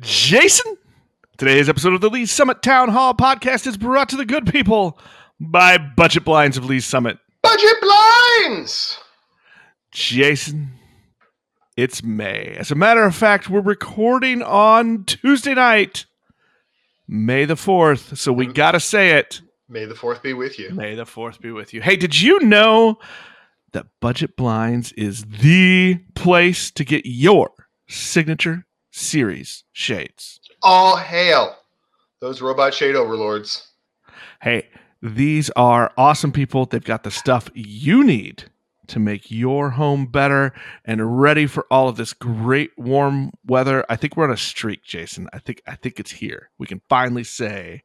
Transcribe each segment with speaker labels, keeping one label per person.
Speaker 1: Jason. Today's episode of the Lee's Summit Town Hall podcast is brought to the good people by Budget Blinds of Lee's Summit.
Speaker 2: Budget blinds.
Speaker 1: Jason, it's May. As a matter of fact, we're recording on Tuesday night, May the 4th. So we mm-hmm. got to say it.
Speaker 2: May the fourth be with you.
Speaker 1: May the 4th be with you. Hey, did you know that Budget Blinds is the place to get your signature series shades?
Speaker 2: All hail those robot shade overlords.
Speaker 1: Hey, these are awesome people. They've got the stuff you need to make your home better and ready for all of this great warm weather. I think we're on a streak, Jason. I think I think it's here. We can finally say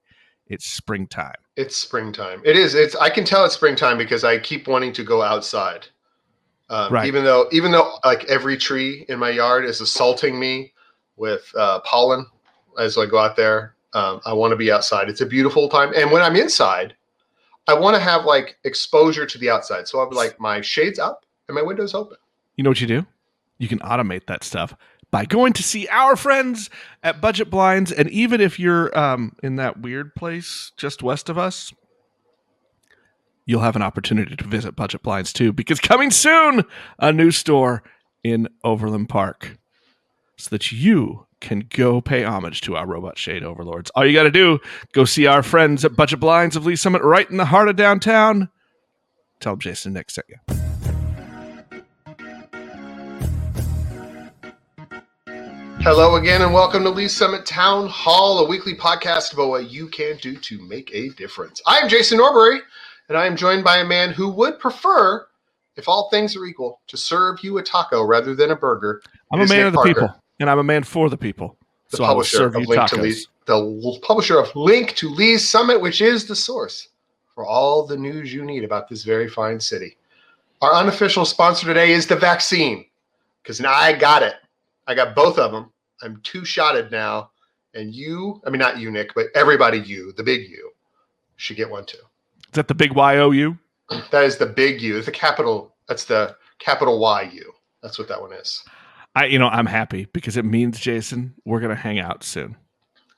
Speaker 1: it's springtime.
Speaker 2: It's springtime. It is. It's. I can tell it's springtime because I keep wanting to go outside. Um,
Speaker 1: Right.
Speaker 2: Even though, even though, like every tree in my yard is assaulting me with uh, pollen as I go out there. Um, I want to be outside. It's a beautiful time, and when I'm inside, I want to have like exposure to the outside. So I'm like my shades up and my windows open.
Speaker 1: You know what you do? You can automate that stuff by going to see our friends at Budget Blinds. And even if you're um, in that weird place just west of us, you'll have an opportunity to visit Budget Blinds too, because coming soon, a new store in Overland Park so that you can go pay homage to our robot shade overlords. All you got to do, go see our friends at Budget Blinds of Lee Summit right in the heart of downtown. Tell them Jason Nick sent you.
Speaker 2: Hello again, and welcome to Lee Summit Town Hall, a weekly podcast about what you can do to make a difference. I am Jason Norbury, and I am joined by a man who would prefer, if all things are equal, to serve you a taco rather than a burger.
Speaker 1: I'm a man
Speaker 2: Nick
Speaker 1: of the
Speaker 2: Parker,
Speaker 1: people, and I'm a man for the people.
Speaker 2: The
Speaker 1: so
Speaker 2: publisher
Speaker 1: serve
Speaker 2: of
Speaker 1: you
Speaker 2: Link to
Speaker 1: tacos.
Speaker 2: Lee, the publisher of Link to Lee's Summit, which is the source for all the news you need about this very fine city. Our unofficial sponsor today is the vaccine, because now I got it. I got both of them. I'm two shotted now, and you, I mean, not you, Nick, but everybody, you, the big you, should get one too.
Speaker 1: Is that the big YOU?
Speaker 2: That is the big U. It's the capital. That's the capital Y U. That's what that one is.
Speaker 1: I, you know, I'm happy because it means, Jason, we're gonna hang out soon.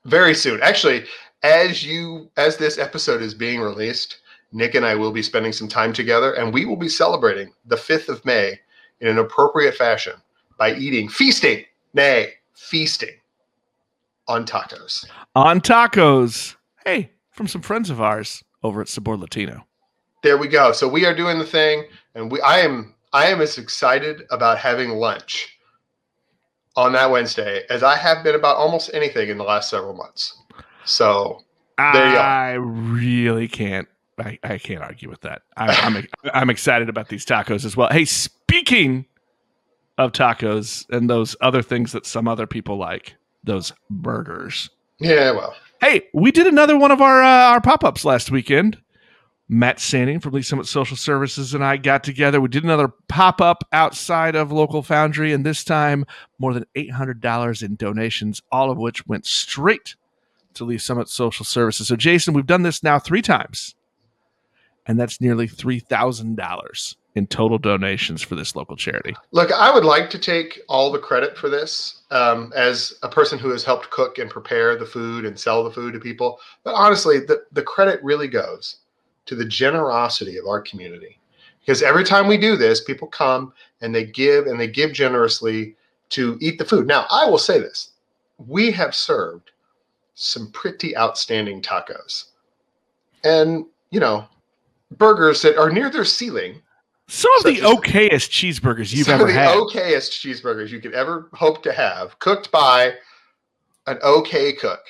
Speaker 2: very soon. Actually, as you as this episode is being released, Nick and I will be spending some time together and we will be celebrating the 5th of May in an appropriate fashion by eating feasting, nay, feasting on tacos.
Speaker 1: On tacos. Hey, from some friends of ours over at Sabor Latino.
Speaker 2: There we go. So we are doing the thing and we I am I am as excited about having lunch on that Wednesday as I have been about almost anything in the last several months. So There you.
Speaker 1: I really can't. I, I can't argue with that. I, I'm I'm excited about these tacos as well. Hey, speaking of tacos and those other things that some other people like, those burgers.
Speaker 2: yeah, well,
Speaker 1: Hey, we did another one of our uh, our pop ups last weekend. Matt Sanning from Lee Summit Social Services and I got together. We did another pop up outside of Local Foundry, and this time more than eight hundred dollars in donations, all of which went straight to Lee Summit Social Services. So, Jason, we've done this now three times, and that's nearly three thousand dollars in total donations for this local charity.
Speaker 2: Look, I would like to take all the credit for this um, as a person who has helped cook and prepare the food and sell the food to people. But honestly, the, the credit really goes to the generosity of our community. Because every time we do this, people come and they give and they give generously to eat the food. Now, I will say this we have served some pretty outstanding tacos and, you know, burgers that are near their ceiling
Speaker 1: Some of the okayest cheeseburgers you've ever had.
Speaker 2: some of the
Speaker 1: had.
Speaker 2: okayest cheeseburgers you could ever hope to have, cooked by an okay cook.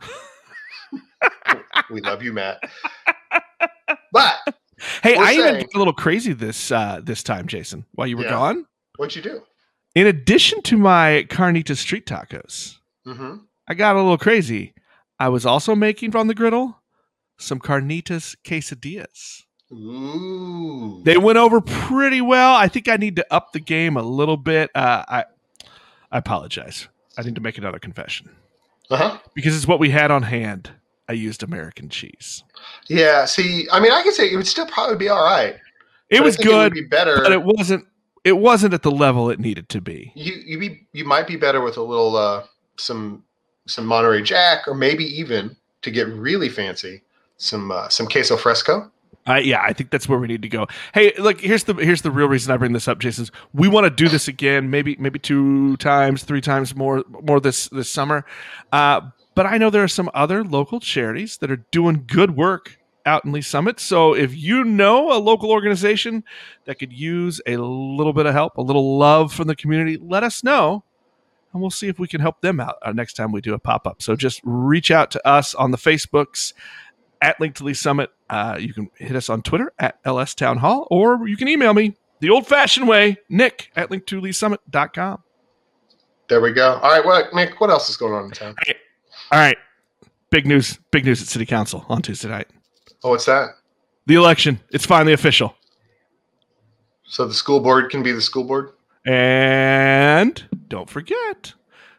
Speaker 2: we love you, Matt. But
Speaker 1: Hey, I even got a little crazy this uh, this time, Jason. While you were
Speaker 2: Yeah.
Speaker 1: gone,
Speaker 2: what'd you do?
Speaker 1: in addition to my carnita street tacos,
Speaker 2: hmm
Speaker 1: I got a little crazy. I was also making from the griddle some carnitas quesadillas.
Speaker 2: Ooh.
Speaker 1: They went over pretty well. I think I need to up the game a little bit. Uh, I I apologize. I need to make another confession
Speaker 2: uh-huh.
Speaker 1: because it's what we had on hand. I used American cheese.
Speaker 2: Yeah. See, I mean, I could say it would still probably be all right.
Speaker 1: It was
Speaker 2: think It would
Speaker 1: good,
Speaker 2: be better.
Speaker 1: but it wasn't. It wasn't at the level it needed to be.
Speaker 2: you you be you might be better with a little uh some some Monterey Jack, or maybe even to get really fancy, some uh, some queso fresco.
Speaker 1: Uh, yeah, I think that's where we need to go. Hey, look, here's the here's the real reason I bring this up, Jason. We want to do this again, maybe maybe two times, three times more more this this summer. Uh, but I know there are some other local charities that are doing good work out in Lee Summit. So if you know a local organization that could use a little bit of help, a little love from the community, let us know. And we'll see if we can help them out uh, next time we do a pop up. So just reach out to us on the Facebooks at Link to Lee Summit. Uh, you can hit us on Twitter at LS Town Hall, or you can email me the old fashioned way, nick at linktoleesummit.com.
Speaker 2: There we go. All right, what Nick, what else is going on in town?
Speaker 1: All right. Big news, big news at City Council on Tuesday night.
Speaker 2: Oh, what's that?
Speaker 1: The election. It's finally official.
Speaker 2: So the school board can be the school board?
Speaker 1: And don't forget,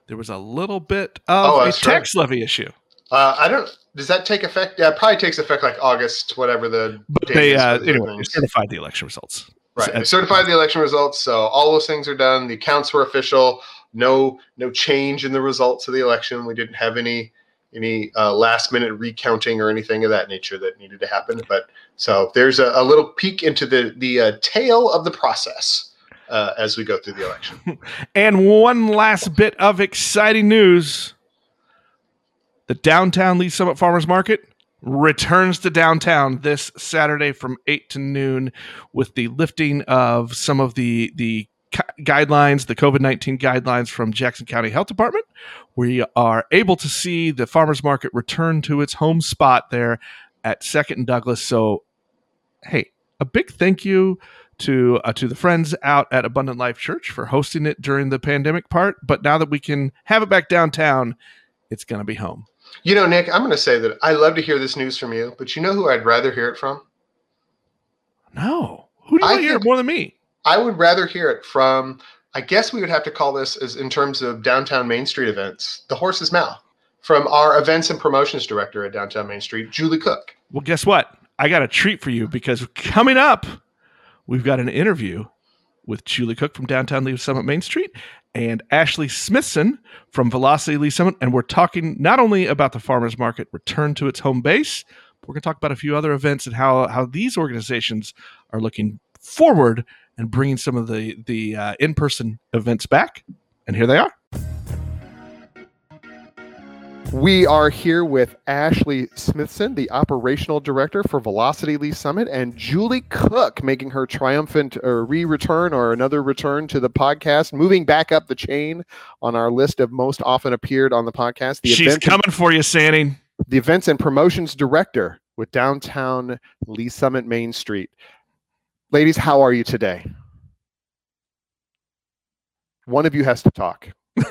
Speaker 1: there was a little bit of
Speaker 2: Oh,
Speaker 1: a tax levy issue.
Speaker 2: Uh, I don't. Does that take effect? Yeah, it probably takes effect like August, whatever the.
Speaker 1: But
Speaker 2: date
Speaker 1: they
Speaker 2: is
Speaker 1: uh, anyway, they certified the election results.
Speaker 2: Right. They certified the election results, so all those things are done. The accounts were official. No, no change in the results of the election. We didn't have any any uh, last minute recounting or anything of that nature that needed to happen. But so there's a, a little peek into the the uh, tail of the process uh, as we go through the election.
Speaker 1: And one last bit of exciting news: the downtown Lee Summit Farmers Market returns to downtown this Saturday from eight to noon, with the lifting of some of the the gu- guidelines, the COVID nineteen guidelines from Jackson County Health Department. We are able to see the farmers market return to its home spot there at Second and Douglas. So, hey, a big thank you to uh, to the friends out at Abundant Life Church for hosting it during the pandemic part. But now that we can have it back downtown, it's going to be home.
Speaker 2: You know, Nick, I'm going to say that I love to hear this news from you, but you know who I'd rather hear it from?
Speaker 1: No, who do you
Speaker 2: I
Speaker 1: want to hear more than me?
Speaker 2: I would rather hear it from. I guess we would have to call this as in terms of downtown Main Street events, the horse's mouth from our events and promotions director at downtown Main Street, Julie Cook.
Speaker 1: Well, guess what? I got a treat for you because coming up, we've got an interview with Julie Cook from downtown Lee Summit Main Street and Ashley Smithson from Velocity Lee Summit. And we're talking not only about the farmers market return to its home base, we're going to talk about a few other events and how, how these organizations are looking forward and bringing some of the, the uh, in person events back. And here they are.
Speaker 3: We are here with Ashley Smithson, the operational director for Velocity Lee Summit, and Julie Cook making her triumphant uh, re return or another return to the podcast, moving back up the chain on our list of most often appeared on the podcast. The,
Speaker 1: She's
Speaker 3: event-
Speaker 1: coming for you, Sandy.
Speaker 3: the events and promotions director with downtown Lee Summit Main Street. Ladies, how are you today? One of you has to talk.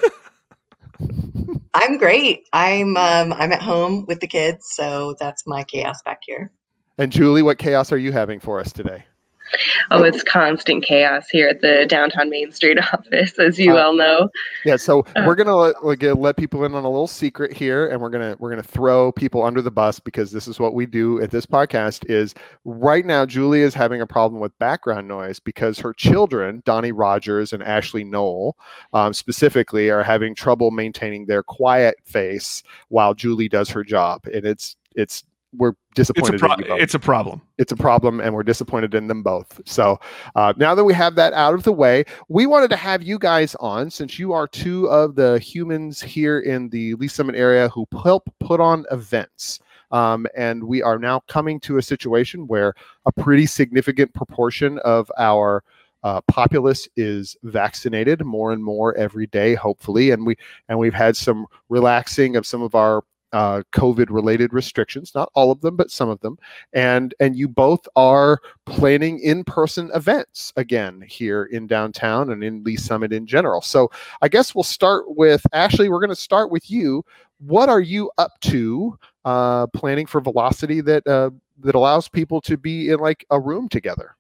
Speaker 4: I'm great. I'm um, I'm at home with the kids, so that's my chaos back here.
Speaker 3: And Julie, what chaos are you having for us today?
Speaker 5: Oh, it's constant chaos here at the downtown Main Street office, as you
Speaker 3: Uh,
Speaker 5: well know.
Speaker 3: Yeah, so
Speaker 5: Uh.
Speaker 3: we're gonna let, like, uh, let people in on a little secret here, and we're gonna we're gonna throw people under the bus because this is what we do at this podcast. Is right now Julie is having a problem with background noise because her children, Donnie Rogers and Ashley Knoll, um, specifically, are having trouble maintaining their quiet face while Julie does her job, and it's it's we're
Speaker 1: It's a,
Speaker 3: disappointed.
Speaker 1: pro-
Speaker 3: in you both
Speaker 1: it's a problem.
Speaker 3: it's a problem and we're disappointed in them both. So uh, now that we have that out of the way, we wanted to have you guys on since you are two of the humans here in the Lee Summit area who help put on events. Um, and we are now coming to a situation where a pretty significant proportion of our uh, populace is vaccinated more and more every day, hopefully, and we and we've had some relaxing of some of our uh, COVID related restrictions, not all of them, but some of them and and you both are planning in-person events again here in downtown and in Lee Summit in general. So I guess we'll start with Ashley. We're going to start with you. What are you up to uh, planning for Velocity that uh, that allows people to be in like a room together?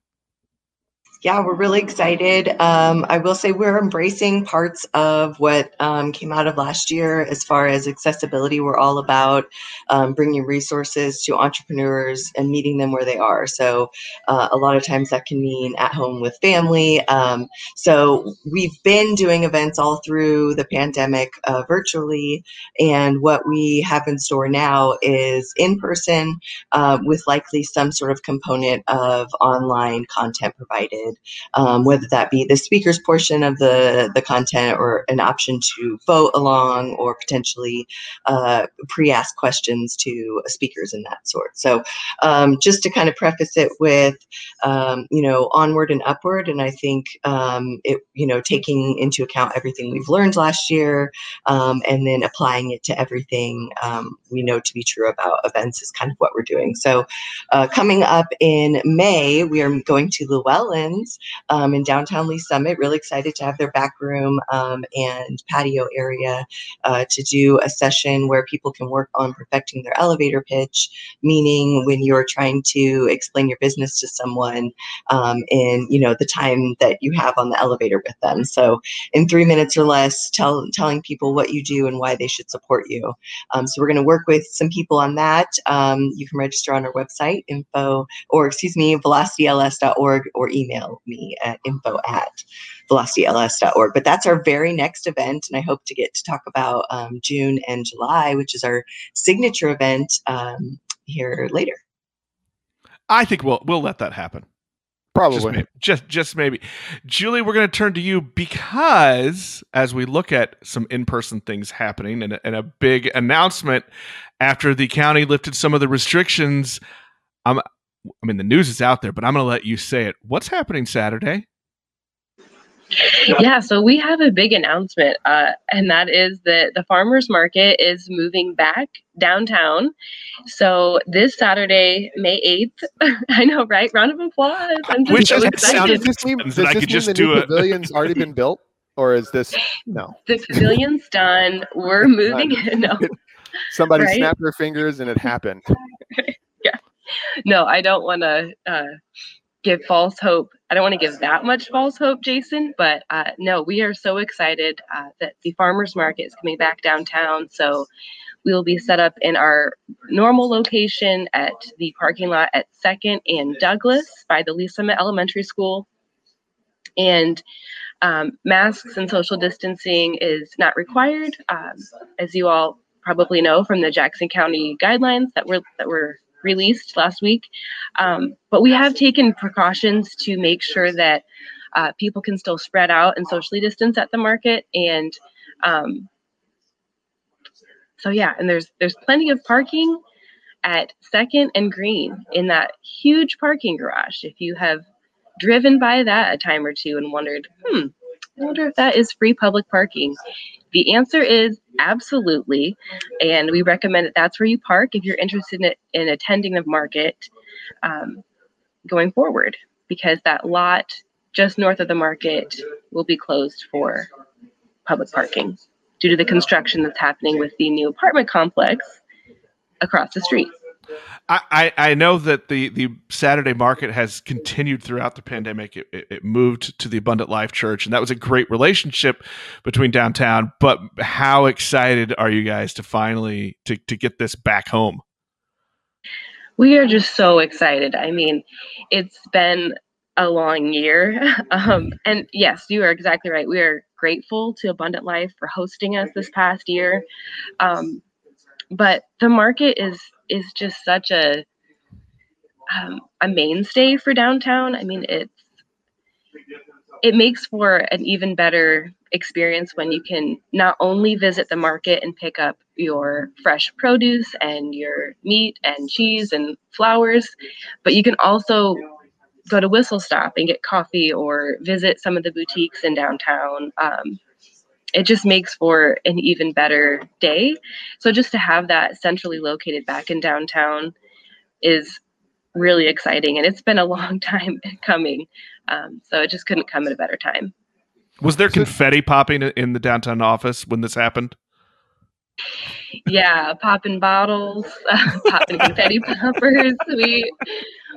Speaker 4: Yeah, we're really excited. Um, I will say we're embracing parts of what um, came out of last year as far as accessibility. We're all about um, bringing resources to entrepreneurs and meeting them where they are. So, uh, a lot of times that can mean at home with family. Um, so, we've been doing events all through the pandemic uh, virtually. And what we have in store now is in person uh, with likely some sort of component of online content provided um, whether that be the speakers portion of the, the content or an option to vote along or potentially uh, pre-ask questions to speakers and that sort. So um, just to kind of preface it with, um, you know, onward and upward. And I think um, it, you know, taking into account everything we've learned last year um, and then applying it to everything um, we know to be true about events is kind of what we're doing. So uh, coming up in May, we are going to Llewellyn um, in downtown Lee Summit. Really excited to have their back room um, and patio area uh, to do a session where people can work on perfecting their elevator pitch, meaning when you're trying to explain your business to someone um, in you know the time that you have on the elevator with them. So in three minutes or less, tell, telling people what you do and why they should support you. Um, so we're going to work with some people on that. Um, you can register on our website, info, or excuse me, velocityls.org or email email me at info at velocityls.org. But that's our very next event. And I hope to get to talk about um, June and July, which is our signature event um, here later.
Speaker 1: I think we'll we'll let that happen.
Speaker 3: Probably.
Speaker 1: Just maybe, just, just maybe. Julie, we're going to turn to you because as we look at some in person things happening and a, and a big announcement after the county lifted some of the restrictions, I'm I mean, the news is out there, but I'm going to let you say it. What's happening Saturday?
Speaker 5: Yeah, so we have a big announcement, uh, and that is that the farmers market is moving back downtown. So this Saturday, May 8th, I know, right? Round of applause. I'm just
Speaker 1: Which
Speaker 5: so
Speaker 1: is-
Speaker 5: excited.
Speaker 3: Does this mean, does
Speaker 1: I
Speaker 3: this
Speaker 1: could
Speaker 3: mean
Speaker 1: just
Speaker 3: the
Speaker 1: do
Speaker 3: new
Speaker 1: it.
Speaker 3: pavilion's already been built? Or is this no?
Speaker 5: The pavilion's done. We're moving in. No,
Speaker 3: Somebody
Speaker 5: Right?
Speaker 3: snapped their fingers and it happened.
Speaker 5: no, I don't want to uh, give false hope. I don't want to give that much false hope, Jason. But uh, no, we are so excited uh, that the farmers market is coming back downtown. So we will be set up in our normal location at the parking lot at Second and Douglas by the Lee Summit Elementary School. And um, masks and social distancing is not required, um, as you all probably know from the Jackson County guidelines that were that were released last week. Um, but we have taken precautions to make sure that uh, people can still spread out and socially distance at the market. And um, so yeah, and there's there's plenty of parking at Second and Green in that huge parking garage. If you have driven by that a time or two and wondered, hmm, I wonder if that is free public parking. The answer is absolutely. And we recommend that that's where you park if you're interested in, in attending the market um, going forward, because that lot just north of the market will be closed for public parking due to the construction that's happening with the new apartment complex across the street.
Speaker 1: I, I, know that the, the Saturday market has continued throughout the pandemic. It, it, it moved to the Abundant Life Church, and that was a great relationship between downtown. But how excited are you guys to finally to, to get this back home?
Speaker 5: We are just so excited. I mean, it's been a long year. Um, and yes, you are exactly right. We are grateful to Abundant Life for hosting us this past year. Um, but the market is is just such a um, a mainstay for downtown. I mean, it's it makes for an even better experience when you can not only visit the market and pick up your fresh produce and your meat and cheese and flowers, but you can also go to Whistle Stop and get coffee or visit some of the boutiques in downtown. Um, it just makes for an even better day. So just to have that centrally located back in downtown is really exciting, and it's been a long time coming. Um, so it just couldn't come at a better time.
Speaker 1: Was there confetti popping in the downtown office when this happened?
Speaker 5: Yeah, popping bottles, popping confetti poppers. We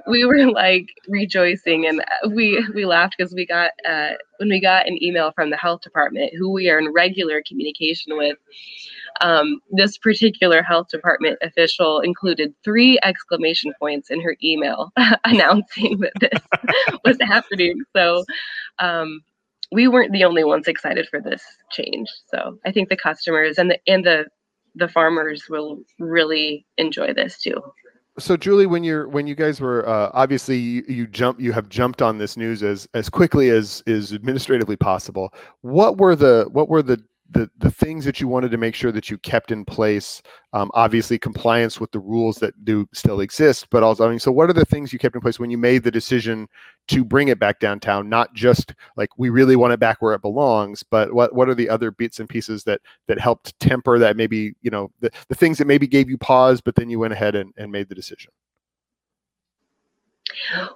Speaker 5: we were like rejoicing and we we laughed because we got uh, when we got an email from the health department who we are in regular communication with um, this particular health department official included three exclamation points in her email announcing that this was happening so um, we weren't the only ones excited for this change so i think the customers and the and the the farmers will really enjoy this too.
Speaker 3: So julie when you're when you guys were uh, obviously you, you jump you have jumped on this news as as quickly as is administratively possible. What were the what were the the the things that you wanted to make sure that you kept in place um, obviously compliance with the rules that do still exist but also i mean so what are the things you kept in place when you made the decision to bring it back downtown? Not just like we really want it back where it belongs but what what are the other bits and pieces that that helped temper that maybe you know the, the things that maybe gave you pause but then you went ahead and, and made the decision?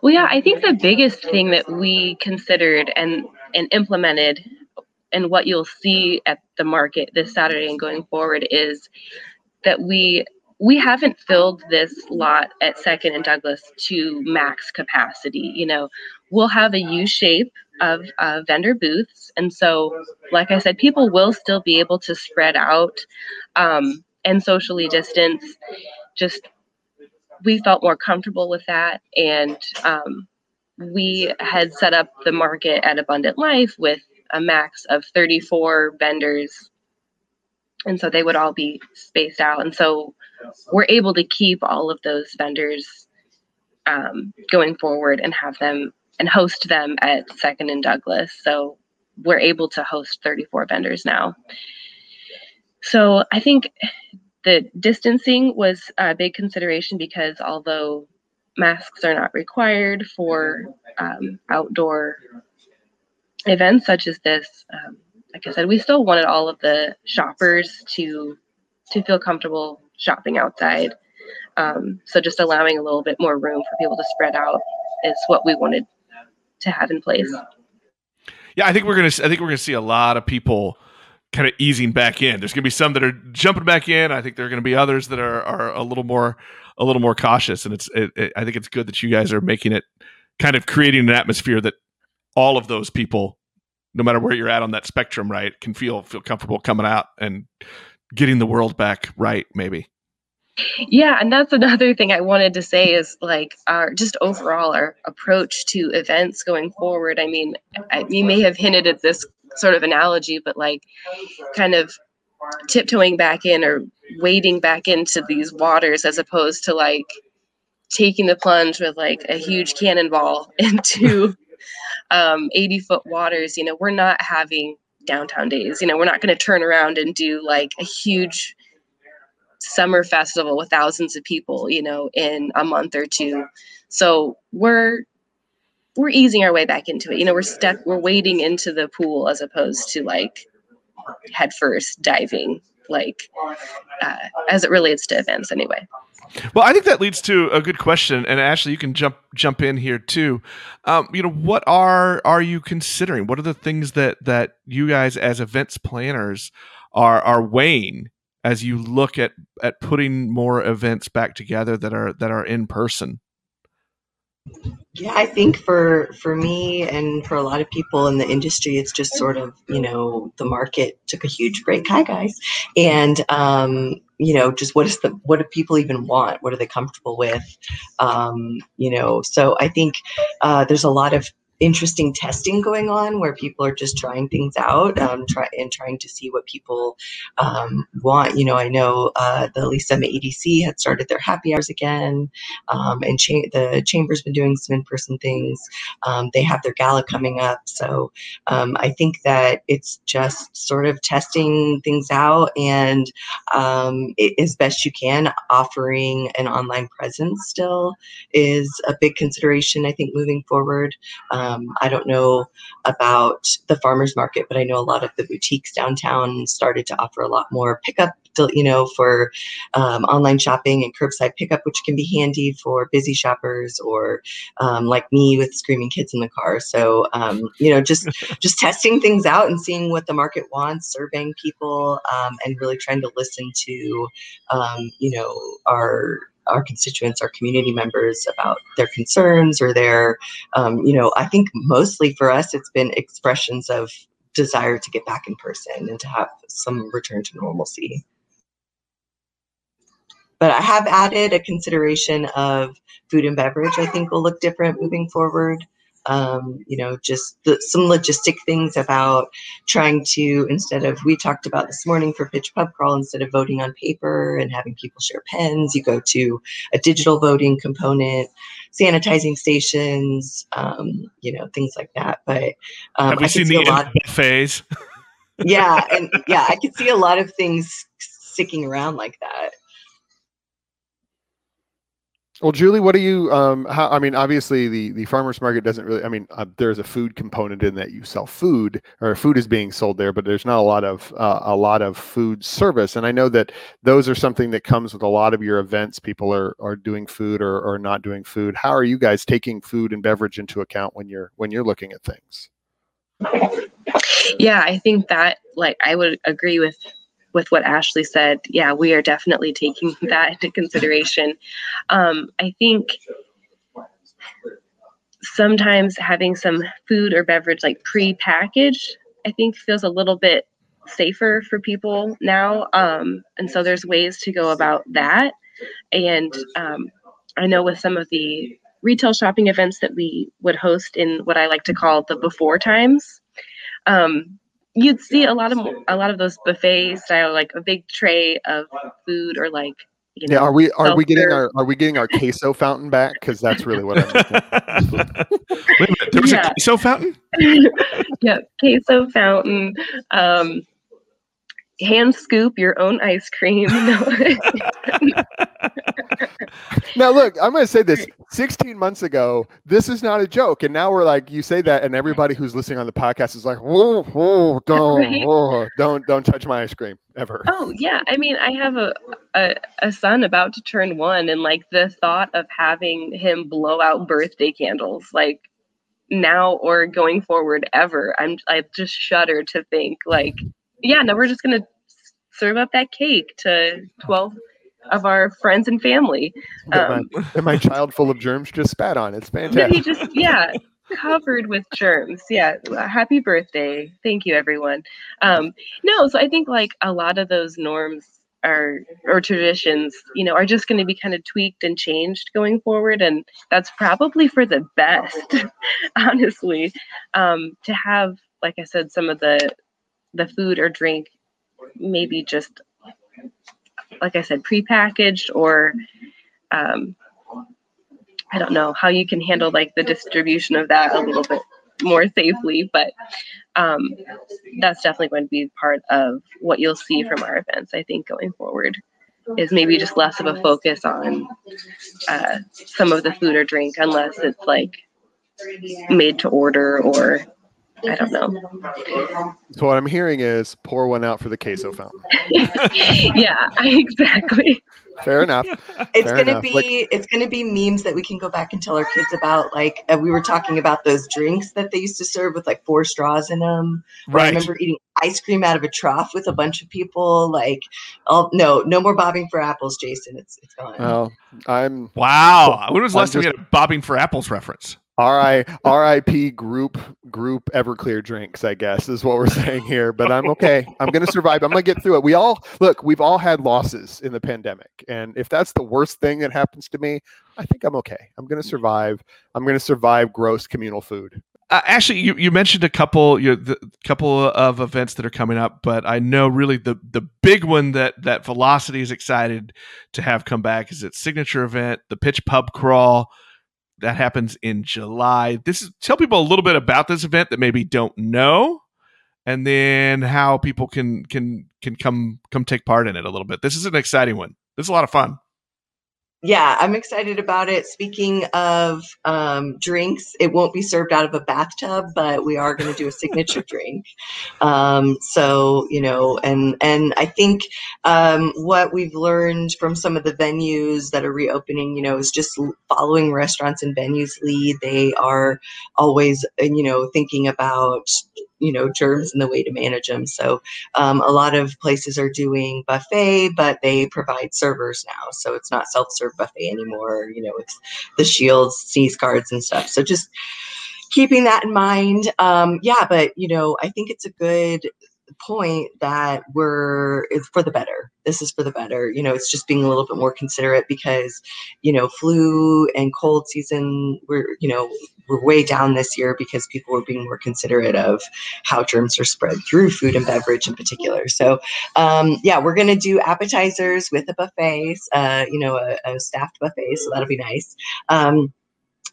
Speaker 5: Well yeah i think the biggest thing that we considered and and implemented and what you'll see at the market this Saturday and going forward is that we we haven't filled this lot at Second and Douglas to max capacity. You know, we'll have a U shape of uh, vendor booths, and so, like I said, people will still be able to spread out um, and socially distance. Just we felt more comfortable with that, and um, we had set up the market at Abundant Life with a max of 34 vendors. And so they would all be spaced out. And so we're able to keep all of those vendors um, going forward and have them and host them at Second and Douglas. So we're able to host 34 vendors now. So I think the distancing was a big consideration because although masks are not required for um, outdoor events such as this, um, like I said, we still wanted all of the shoppers to to feel comfortable shopping outside. Um, so just allowing a little bit more room for people to spread out is what we wanted to have in place.
Speaker 1: Yeah, I think we're gonna. I think we're gonna see a lot of people kind of easing back in. There's gonna be some that are jumping back in. I think there are gonna be others that are are a little more a little more cautious. And it's. It, it, I think it's good that you guys are making it kind of creating an atmosphere that all of those people, no matter where you're at on that spectrum, right, can feel feel comfortable coming out and getting the world back right, maybe.
Speaker 5: Yeah, and that's another thing I wanted to say is like our just overall our approach to events going forward. I mean, I, you may have hinted at this sort of analogy, but like kind of tiptoeing back in or wading back into these waters as opposed to like taking the plunge with like a huge cannonball into um, 80 foot waters, you know, we're not having downtown days. You know, we're not going to turn around and do like a huge summer festival with thousands of people, you know, in a month or two. So we're we're easing our way back into it. You know, we're stuck, we're wading into the pool as opposed to like head first diving, like uh, as it relates to events anyway.
Speaker 1: Well, I think that leads to a good question, and Ashley, you can jump jump in here too. Um, you know, what are are you considering? What are the things that that you guys as events planners are are weighing as you look at at putting more events back together that are that are in person?
Speaker 4: Yeah, I think for for me and for a lot of people in the industry, it's just sort of you know the market took a huge break. Hi guys, and um, you know just what is the what do people even want? What are they comfortable with? Um, you know, so I think uh, there's a lot of interesting testing going on where people are just trying things out um, try, and trying to see what people um, want. You know, I know uh, the Lee's Summit had started their happy hours again, um, and cha- the Chamber's been doing some in person things. Um, they have their gala coming up. So um, I think that it's just sort of testing things out and um, it, as best you can, offering an online presence still is a big consideration, I think, moving forward. Um, I don't know about the farmers market, but I know a lot of the boutiques downtown started to offer a lot more pickup you know, for um, online shopping and curbside pickup, which can be handy for busy shoppers or um, like me with screaming kids in the car. So, um, you know, just just testing things out and seeing what the market wants, surveying people, um, and really trying to listen to, um, you know, our our constituents, our community members about their concerns or their, um, you know, I think mostly for us, it's been expressions of desire to get back in person and to have some return to normalcy. But I have added a consideration of food and beverage, I think will look different moving forward um, you know, just the, some logistic things about trying to, instead of, we talked about this morning for Pitch Pub Crawl, instead of voting on paper and having people share pens, you go to a digital voting component, sanitizing stations, um, you know, things like that. But
Speaker 1: um, have we seen see the lot buffets?
Speaker 4: yeah, and yeah, I could see a lot of things sticking around like that.
Speaker 3: Well, Julie, what do you? Um, how, I mean, obviously, the the farmers market doesn't really. I mean, uh, there's a food component in that you sell food or food is being sold there, but there's not a lot of uh, a lot of food service. And I know that those are something that comes with a lot of your events. People are are doing food or or not doing food. How are you guys taking food and beverage into account when you're when you're looking at things?
Speaker 5: Yeah, I think that like I would agree with with what Ashley said, yeah, we are definitely taking that into consideration. Um, I think sometimes having some food or beverage like pre-packaged, I think feels a little bit safer for people now. Um, and so there's ways to go about that. And um, I know with some of the retail shopping events that we would host in what I like to call the before times, um, you'd see a lot of a lot of those buffet style, like a big tray of food or like. You know,
Speaker 3: yeah, are we are we getting our are we getting our queso fountain back? Because that's really what I'm.
Speaker 1: Wait a minute, there was yeah. a queso fountain.
Speaker 5: yeah, queso fountain. Um, hand scoop your own ice cream.
Speaker 3: now, look, I'm going to say this 16 months ago, this is not a joke. And now we're like, you say that, and everybody who's listening on the podcast is like, whoa, whoa, don't, right? whoa, don't, don't touch my ice cream ever.
Speaker 5: Oh, yeah. I mean, I have a, a, a son about to turn one, and like the thought of having him blow out birthday candles, like, now or going forward ever i'm i just shudder to think like yeah, no, we're just gonna serve up that cake to oh. twelve of our friends and family.
Speaker 3: Um, and, my, child full of germs just spat on. It's fantastic.
Speaker 5: He just yeah, covered with germs. Yeah, happy birthday. Thank you, everyone. Um, no, so I think like a lot of those norms are or traditions, you know, are just going to be kind of tweaked and changed going forward, and that's probably for the best, honestly. Um, to have, like I said, some of the the food or drink maybe just like I said, prepackaged or um, I don't know how you can handle like the distribution of that a little bit more safely, but um, that's definitely going to be part of what you'll see from our events. I think going forward is maybe just less of a focus on uh, some of the food or drink, unless it's like made to order or I don't know.
Speaker 3: So what I'm hearing is pour one out for the queso fountain.
Speaker 5: yeah, exactly.
Speaker 3: Fair enough.
Speaker 4: It's Fair gonna enough. be like, it's gonna be memes that we can go back and tell our kids about. Like uh, we were talking about those drinks that they used to serve with like four straws in them. Right. I remember eating ice cream out of a trough with a bunch of people. Like, oh no, no more bobbing for apples, Jason. It's it's gone.
Speaker 3: Well, I'm
Speaker 1: wow. When was the last time we had a bobbing for apples reference?
Speaker 3: R.I. R.I.P. Group Group Everclear drinks, I guess is what we're saying here. But I'm okay. I'm going to survive. I'm going to get through it. We all look. We've all had losses in the pandemic, and if that's the worst thing that happens to me, I think I'm okay. I'm going to survive. I'm going to survive gross communal food.
Speaker 1: Uh, actually, you, you mentioned a couple you know, the couple of events that are coming up, but I know really the the big one that that Velocity is excited to have come back is its signature event, the Pitch Pub Crawl that happens in July. This is tell people a little bit about this event that maybe don't know, and then how people can can can come come take part in it a little bit. This is an exciting one. This is a lot of fun.
Speaker 4: Yeah, I'm excited about it. Speaking of um, drinks, it won't be served out of a bathtub, but we are going to do a signature drink. Um, so you know, and and I think um, what we've learned from some of the venues that are reopening, you know, is just following restaurants and venues lead. They are always, you know, thinking about you know germs and the way to manage them so um, a lot of places are doing buffet but they provide servers now. So it's not self-serve buffet anymore you know it's the shields sneeze guards and stuff. So just keeping that in mind. Um, yeah but you know i think it's a good point that we're it's for the better. This is for the better. You know it's just being a little bit more considerate because you know flu and cold season we're you know we're way down this year because people were being more considerate of how germs are spread through food and beverage in particular. So um, yeah we're going to do appetizers with a buffet uh, you know a, a, staffed buffet so that'll be nice. Um,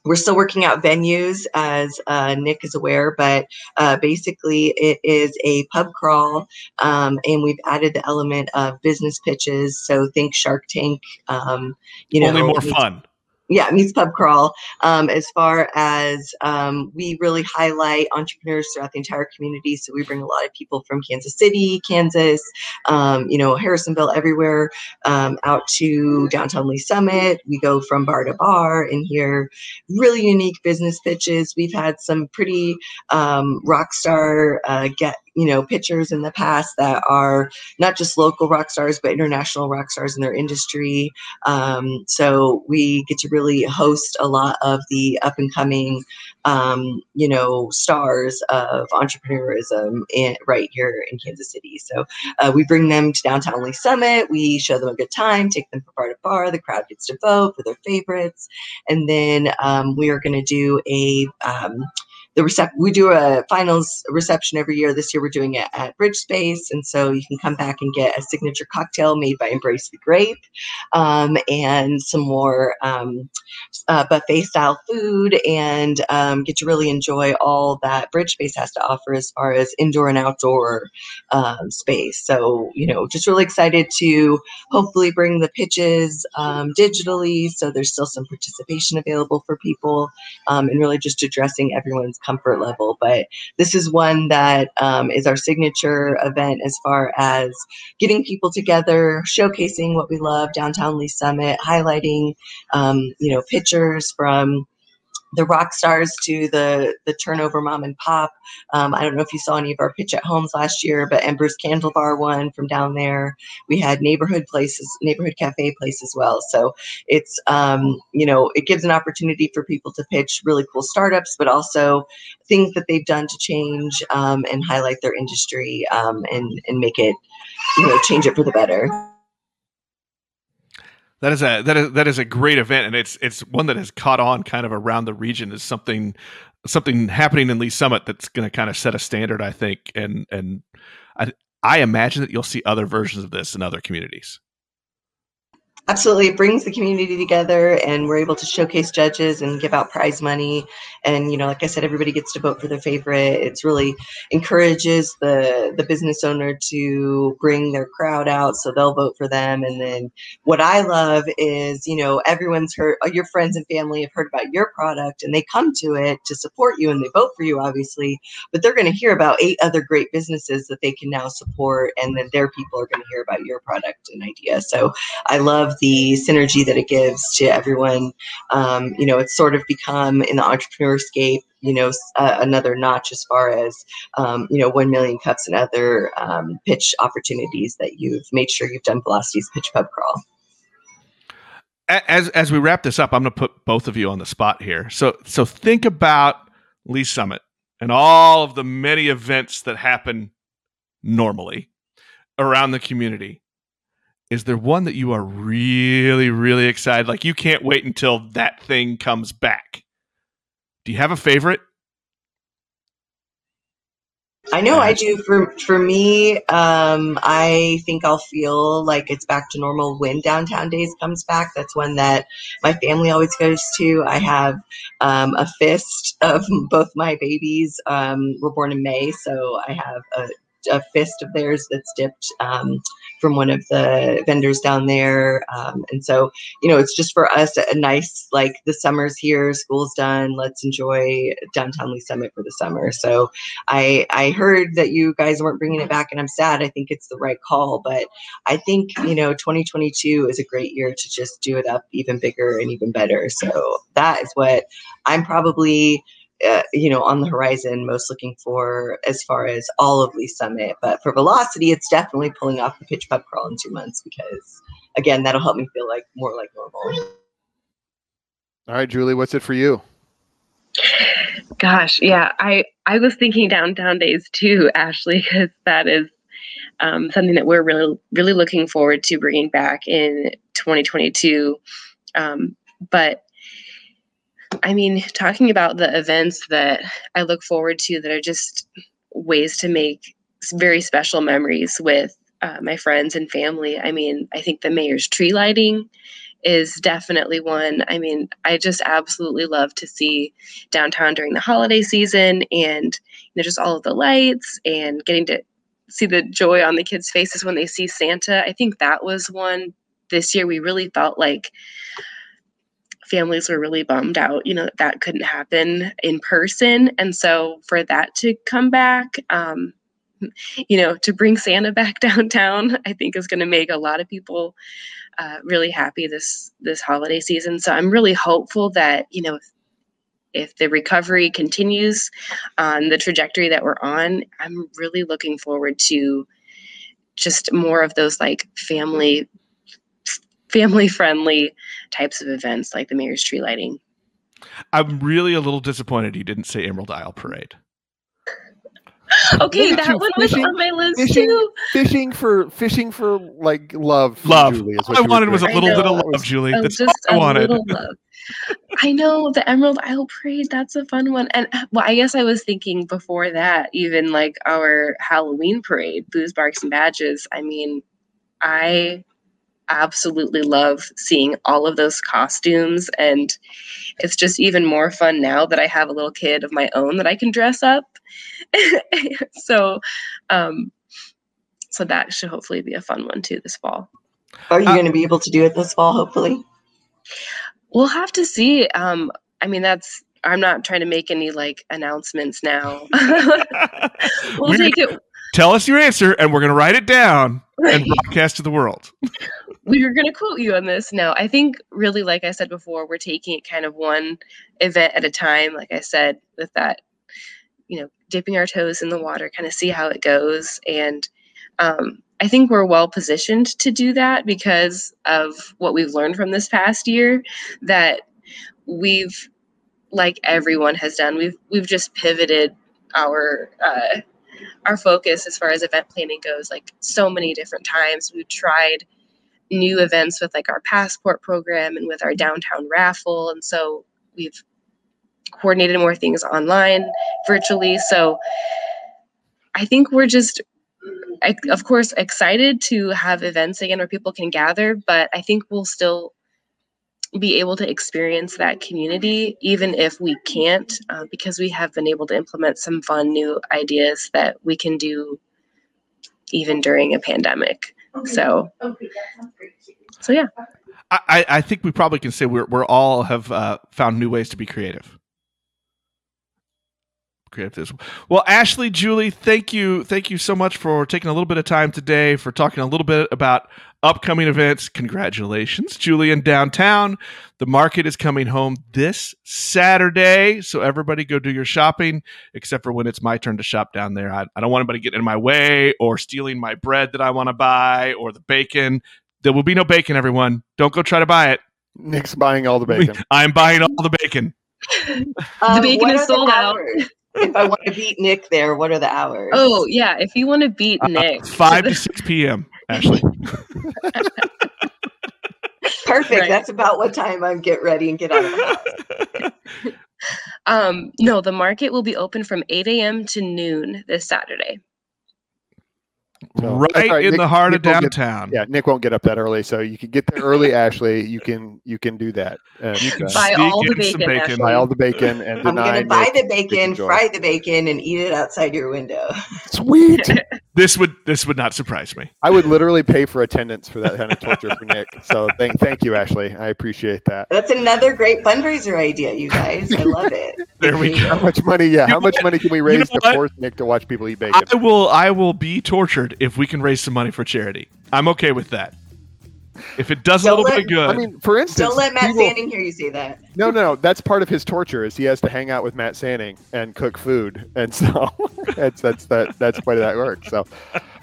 Speaker 4: we're still working out venues as uh, nick is aware but uh, basically it is a pub crawl um, and we've added the element of business pitches. So think shark tank um, you know
Speaker 1: only more fun
Speaker 4: yeah, meets pub crawl. Um, as far as um, we really highlight entrepreneurs throughout the entire community, so we bring a lot of people from Kansas City, Kansas, um, you know, Harrisonville, everywhere, um, out to downtown Lee Summit. We go from bar to bar and hear really unique business pitches. We've had some pretty um, rock star uh, get you know pitchers in the past that are not just local rock stars but international rock stars in their industry. Um, so we get to really host a lot of the up and coming um, you know stars of entrepreneurism in, right here in kansas city. So uh, we bring them to downtown lee summit. We show them a good time take them from bar to bar. The crowd gets to vote for their favorites. And then um, we are going to do a um, the we do a finals reception every year. This year we're doing it at Bridge Space, and so you can come back and get a signature cocktail made by Embrace the Grape, um, and some more um, uh, buffet style food, and um, get to really enjoy all that Bridge Space has to offer as far as indoor and outdoor um, space. So you know, just really excited to hopefully bring the pitches um, digitally, so there's still some participation available for people, um, and really just addressing everyone's comfort level. But this is one that um, is our signature event as far as getting people together, showcasing what we love, downtown Lee Summit, highlighting, um, you know, pictures from the rock stars to the the turnover mom and pop. Um, I don't know if you saw any of our pitch at homes last year, but Ember's Candle Bar one from down there. We had neighborhood places, neighborhood cafe place as well. So it's um, you know it gives an opportunity for people to pitch really cool startups, but also things that they've done to change um, and highlight their industry um, and and make it you know change it for the better.
Speaker 1: That is a that is that is a great event, and it's it's one that has caught on kind of around the region as something something happening in Lee Summit that's going to kind of set a standard, I think, and and I I imagine that you'll see other versions of this in other communities
Speaker 4: absolutely. It brings the community together and we're able to showcase judges and give out prize money. And you know like i said everybody gets to vote for their favorite. It's really encourages the the business owner to bring their crowd out so they'll vote for them. And then what i love is you know everyone's heard uh, your friends and family have heard about your product and they come to it to support you and they vote for you obviously but they're going to hear about eight other great businesses that they can now support and then their people are going to hear about your product and idea. So i love the synergy that it gives to everyone. Um, you know, it's sort of become in the entrepreneurscape, you know, uh, another notch as far as, um, you know, 1 million cups and other um, pitch opportunities that you've made sure you've done Velocity's Pitch Pub Crawl.
Speaker 1: As, as we wrap this up, I'm going to put both of you on the spot here. So, so think about Lee Summit and all of the many events that happen normally around the community is there one that you are really really excited like you can't wait until that thing comes back do you have a favorite
Speaker 4: I know I do. For for me, um, I think I'll feel like it's back to normal when Downtown Days comes back. That's one that my family always goes to. I have um, a fist of both my babies. Um, were born in May, so I have a a fist of theirs that's dipped um, from one of the vendors down there. Um, and so, you know, it's just for us a nice, like the summer's here, school's done. Let's enjoy downtown Lee Summit for the summer. So I, I heard that you guys weren't bringing it back and I'm sad. I think it's the right call, but I think, you know, 2022 is a great year to just do it up even bigger and even better. So that is what I'm probably uh, you know, on the horizon, most looking for as far as all of Lee Summit. But for velocity, it's definitely pulling off the pitch pub crawl in two months because, again, that'll help me feel like more like normal.
Speaker 3: All right, Julie, what's it for you?
Speaker 5: Gosh, yeah, I I was thinking downtown days too, Ashley, because that is um, something that we're really really looking forward to bringing back in 2022. Um, but I mean, talking about the events that I look forward to that are just ways to make very special memories with uh, my friends and family. I mean, I think the mayor's tree lighting is definitely one. I mean, I just absolutely love to see downtown during the holiday season and you know just all of the lights and getting to see the joy on the kids' faces when they see Santa. I think that was one this year we really felt like families were really bummed out, you know, that, that couldn't happen in person. And so for that to come back, um, you know, to bring Santa back downtown, I think is going to make a lot of people uh, really happy this this holiday season. So I'm really hopeful that you know, if, if the recovery continues on the trajectory that we're on, I'm really looking forward to just more of those like family family friendly types of events like the mayor's tree lighting.
Speaker 1: I'm really a little disappointed you didn't say Emerald Isle Parade.
Speaker 5: okay, that one was on my list
Speaker 3: fishing,
Speaker 5: too.
Speaker 3: Fishing for fishing for like love.
Speaker 1: Love.
Speaker 3: Julie,
Speaker 1: all I wanted was a little bit of
Speaker 5: know.
Speaker 1: love, Julie.
Speaker 5: Oh,
Speaker 1: That's
Speaker 5: just
Speaker 1: all I
Speaker 5: a
Speaker 1: wanted.
Speaker 5: little love. I know the Emerald Isle Parade. That's a fun one. And well, I guess I was thinking before that, even like our Halloween parade, booze, barks, and badges. I mean, I absolutely love seeing all of those costumes and it's just even more fun now that I have a little kid of my own that I can dress up. so um so that should hopefully be a fun one too this fall.
Speaker 4: Are you
Speaker 1: Uh,
Speaker 4: going to be able to do it this fall, hopefully?
Speaker 5: We'll have to see. Um I mean that's I'm not trying to make any like announcements now. we'll
Speaker 1: We're
Speaker 5: take
Speaker 1: gonna-
Speaker 5: it
Speaker 1: Tell us your answer, and we're going to write it down and broadcast to the world.
Speaker 5: we were going to quote you on this. No, I think really, like I said before, we're taking it kind of one event at a time. Like I said, with that, you know, dipping our toes in the water, kind of see how it goes. And um, I think we're well positioned to do that because of what we've learned from this past year. That we've, like everyone has done, we've we've just pivoted our uh, our focus as far as event planning goes. Like so many different times, we've tried new events with like our passport program and with our downtown raffle and so we've coordinated more things online virtually so i think we're just I, of course excited to have events again where people can gather but i think we'll still be able to experience that community even if we can't uh, because we have been able to implement some fun new ideas that we can do even during a pandemic so so yeah
Speaker 1: I, I- I think we probably can say we're we're all have uh, found new ways to be creative. Creative. This. Well, Ashley, Julie, thank you, thank you so much for taking a little bit of time today for talking a little bit about upcoming events. Congratulations, Julian downtown. The market is coming home this Saturday, so everybody go do your shopping. Except for when it's my turn to shop down there. I, I don't want anybody getting in my way or stealing my bread that I want to buy or the bacon. There will be no bacon, everyone. Don't go try to buy it.
Speaker 3: Nick's buying all the bacon.
Speaker 1: I'm buying all the bacon.
Speaker 4: Um,
Speaker 5: bacon is sold out.
Speaker 4: Hours? if I want to beat Nick there, what are the hours?
Speaker 5: Oh yeah, if you want to beat
Speaker 1: Uh,
Speaker 5: Nick,
Speaker 1: Five to six p.m. Ashley.
Speaker 4: perfect.
Speaker 5: right.
Speaker 4: That's about what time I'm get ready and get out of the house.
Speaker 5: um, no, the market will be open from 8 a.m. to noon this Saturday.
Speaker 3: So,
Speaker 1: right
Speaker 3: that's
Speaker 1: in
Speaker 3: Nick-
Speaker 1: the heart
Speaker 3: Nick
Speaker 1: of
Speaker 3: won't get-
Speaker 1: downtown.
Speaker 3: yeah, Nick won't get up that early, so you can get there early, Ashley. You can you can do that. And,
Speaker 1: You can
Speaker 3: uh,
Speaker 5: Buy all the
Speaker 1: in some
Speaker 5: bacon,
Speaker 3: buy all the bacon and
Speaker 4: I'm
Speaker 3: deny
Speaker 4: going to buy
Speaker 3: Nick
Speaker 4: the bacon, fry the bacon, and eat it outside your window.
Speaker 3: Sweet.
Speaker 1: This would this would not surprise me.
Speaker 3: I would literally pay for attendance for that kind of torture for Nick. So thank thank you, Ashley. I appreciate that.
Speaker 4: That's another great fundraiser idea, you guys. I love it.
Speaker 1: There we go.
Speaker 3: How much money? Yeah,
Speaker 1: You
Speaker 3: how much
Speaker 1: what?
Speaker 3: money can we
Speaker 1: You
Speaker 3: raise
Speaker 1: know
Speaker 3: to
Speaker 1: what?
Speaker 3: force Nick to watch people eat bacon?
Speaker 1: I will I will be tortured if we can raise some money for charity. I'm okay with that. If it does a
Speaker 4: Don't
Speaker 1: little
Speaker 4: let-
Speaker 1: bit of good,
Speaker 3: I mean, for instance,
Speaker 4: Don't let Matt
Speaker 3: will-
Speaker 4: Standing hear you say that.
Speaker 3: No, no, that's part of his torture. Is he has to hang out with Matt Sanning and cook food, and so that's that's that that's the way that works. So,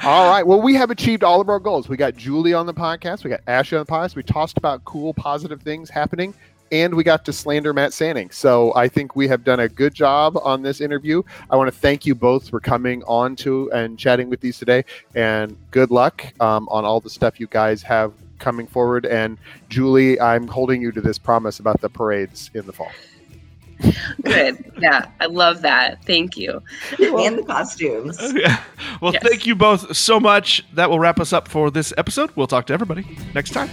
Speaker 3: all right, well, we have achieved all of our goals. We got Julie on the podcast, we got Ashley on the podcast. We talked about cool, positive things happening, and we got to slander Matt Sanning. So I think we have done a good job on this interview. I want to thank you both for coming on to and chatting with these today, and good luck um, on all the stuff you guys have coming forward. And Julie, I'm holding you to this promise about the parades in the fall.
Speaker 5: Good. Yeah, I love that. Thank you.
Speaker 4: and the costumes.
Speaker 1: well,
Speaker 5: Yes.
Speaker 1: thank you both so much. That will wrap us up for this episode. We'll talk to everybody next time.